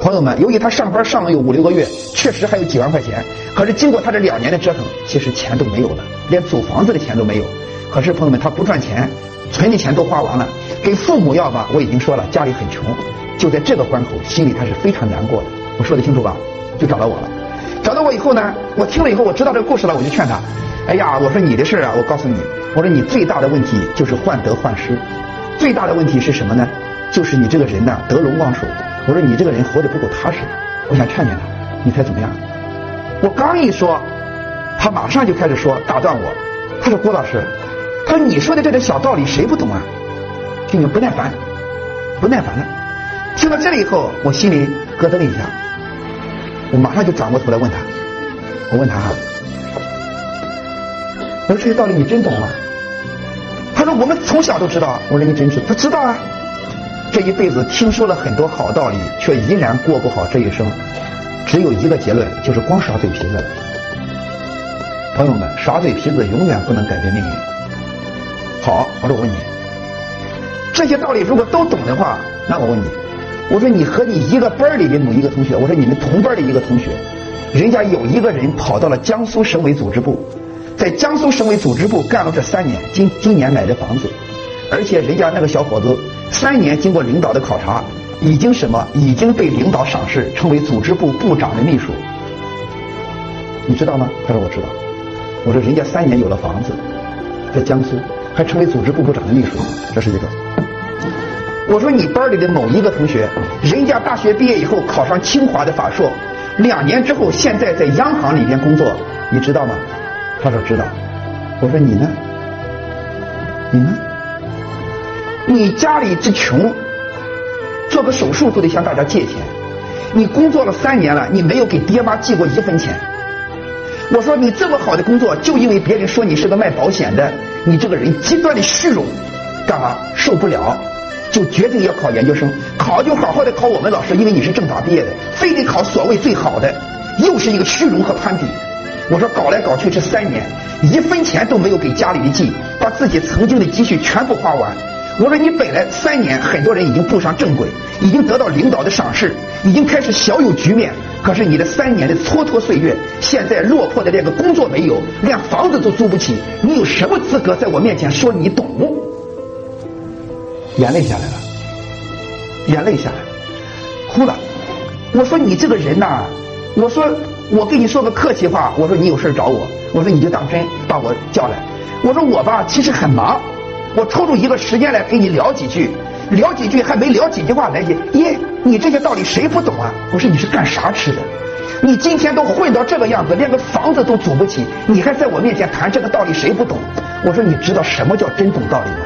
朋友们，由于他上班上了有五六个月，确实还有几万块钱。可是经过他这两年的折腾，其实钱都没有了，连租房子的钱都没有。可是朋友们，他不赚钱，存的钱都花完了，给父母要吧，我已经说了，家里很穷。就在这个关口，心里他是非常难过的。我说的清楚吧？就找到我了。找到我以后呢，我听了以后，我知道这个故事了，我就劝他。哎呀，我说你的事啊，我告诉你，我说你最大的问题就是患得患失，最大的问题是什么呢？就是你这个人呢得陇望蜀。我说你这个人活得不够踏实，我想劝劝他，你猜怎么样？我刚一说，他马上就开始说打断我，他说郭老师，他说你说的这点小道理谁不懂啊？听着不耐烦，不耐烦了。听到这里以后，我心里咯噔了一下，我马上就转过头来问他，我问他，我说这些道理你真懂吗？他说我们从小都知道。我说你真知道？他知道啊。这一辈子听说了很多好道理，却依然过不好这一生，只有一个结论，就是光耍嘴皮子。朋友们，耍嘴皮子永远不能改变命运。好，我说我问你，这些道理如果都懂的话，那我问你，我说你和你一个班里的某一个同学，我说你们同班的一个同学，人家有一个人跑到了江苏省委组织部，在江苏省委组织部干了这三年，今今年买的房子，而且人家那个小伙子。三年经过领导的考察，已经什么？已经被领导赏识，成为组织部部长的秘书。你知道吗？他说我知道。我说人家三年有了房子，在江苏还成为组织部部长的秘书，这是一个。我说你班里的某一个同学，人家大学毕业以后考上清华的法硕，两年之后现在在央行里边工作，你知道吗？他说知道。我说你呢？你呢？你家里之穷，做个手术都得向大家借钱。你工作了三年了，你没有给爹妈寄过一分钱。我说你这么好的工作，就因为别人说你是个卖保险的，你这个人极端的虚荣，干嘛受不了，就决定要考研究生。考就好好的考我们老师，因为你是政法毕业的，非得考所谓最好的，又是一个虚荣和攀比。我说搞来搞去这三年，一分钱都没有给家里的寄，把自己曾经的积蓄全部花完。我说你本来三年，很多人已经步上正轨，已经得到领导的赏识，已经开始小有局面。可是你的三年的蹉跎岁月，现在落魄的连个工作没有，连房子都租不起，你有什么资格在我面前说你懂？眼泪下来了，眼泪下来，哭了。我说你这个人呐，我说我跟你说个客气话，我说你有事找我，我说你就当真把我叫来。我说我吧，其实很忙。我抽出一个时间来跟你聊几句，聊几句还没聊几句话来劲，耶，你这些道理谁不懂啊？我说你是干啥吃的？你今天都混到这个样子，连个房子都租不起，你还在我面前谈这个道理谁不懂？我说你知道什么叫真懂道理吗？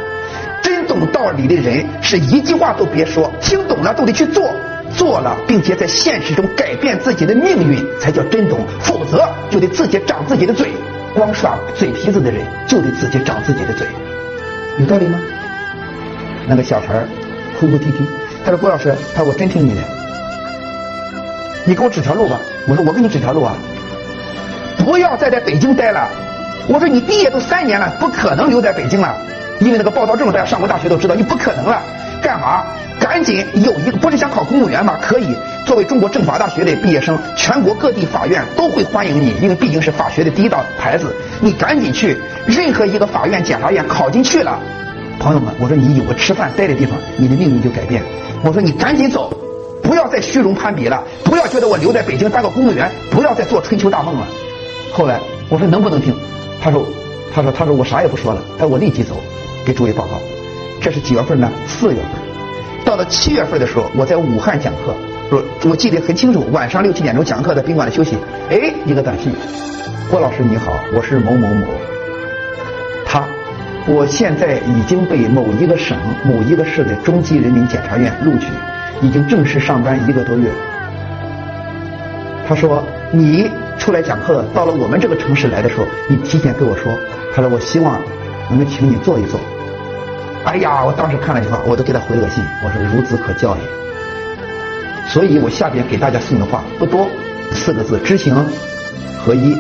真懂道理的人是一句话都别说，听懂了都得去做，做了并且在现实中改变自己的命运才叫真懂，否则就得自己长自己的嘴，光耍嘴皮子的人就得自己长自己的嘴。有道理吗？那个小孩哭哭啼啼，他说：“郭老师，他说我真听你的，你给我指条路吧。”我说：“我给你指条路啊，不要再在北京待了。”我说：“你毕业都三年了，不可能留在北京了，因为那个报到证，大家上过大学都知道，你不可能了。干嘛？赶紧有一个，不是想考公务员吗？可以。作为中国政法大学的毕业生，全国各地法院都会欢迎你，因为毕竟是法学的第一道牌子。你赶紧去，任何一个法院、检察院考进去了，朋友们，我说你有个吃饭待的地方，你的命运就改变。我说你赶紧走，不要再虚荣攀比了，不要觉得我留在北京当个公务员，不要再做春秋大梦了。后来我说能不能听？他说，他说，他说我啥也不说了，哎，我立即走，给诸位报告。这是几月份呢？四月份。到了七月份的时候，我在武汉讲课。我我记得很清楚，晚上六七点钟讲课，在宾馆里休息。哎，一个短信，郭老师你好，我是某某某。他，我现在已经被某一个省某一个市的中级人民检察院录取，已经正式上班一个多月。他说你出来讲课，到了我们这个城市来的时候，你提前跟我说。他说我希望能够请你坐一坐。哎呀，我当时看了句话，我都给他回了个信，我说孺子可教也。所以我下边给大家送的话不多，四个字：知行合一。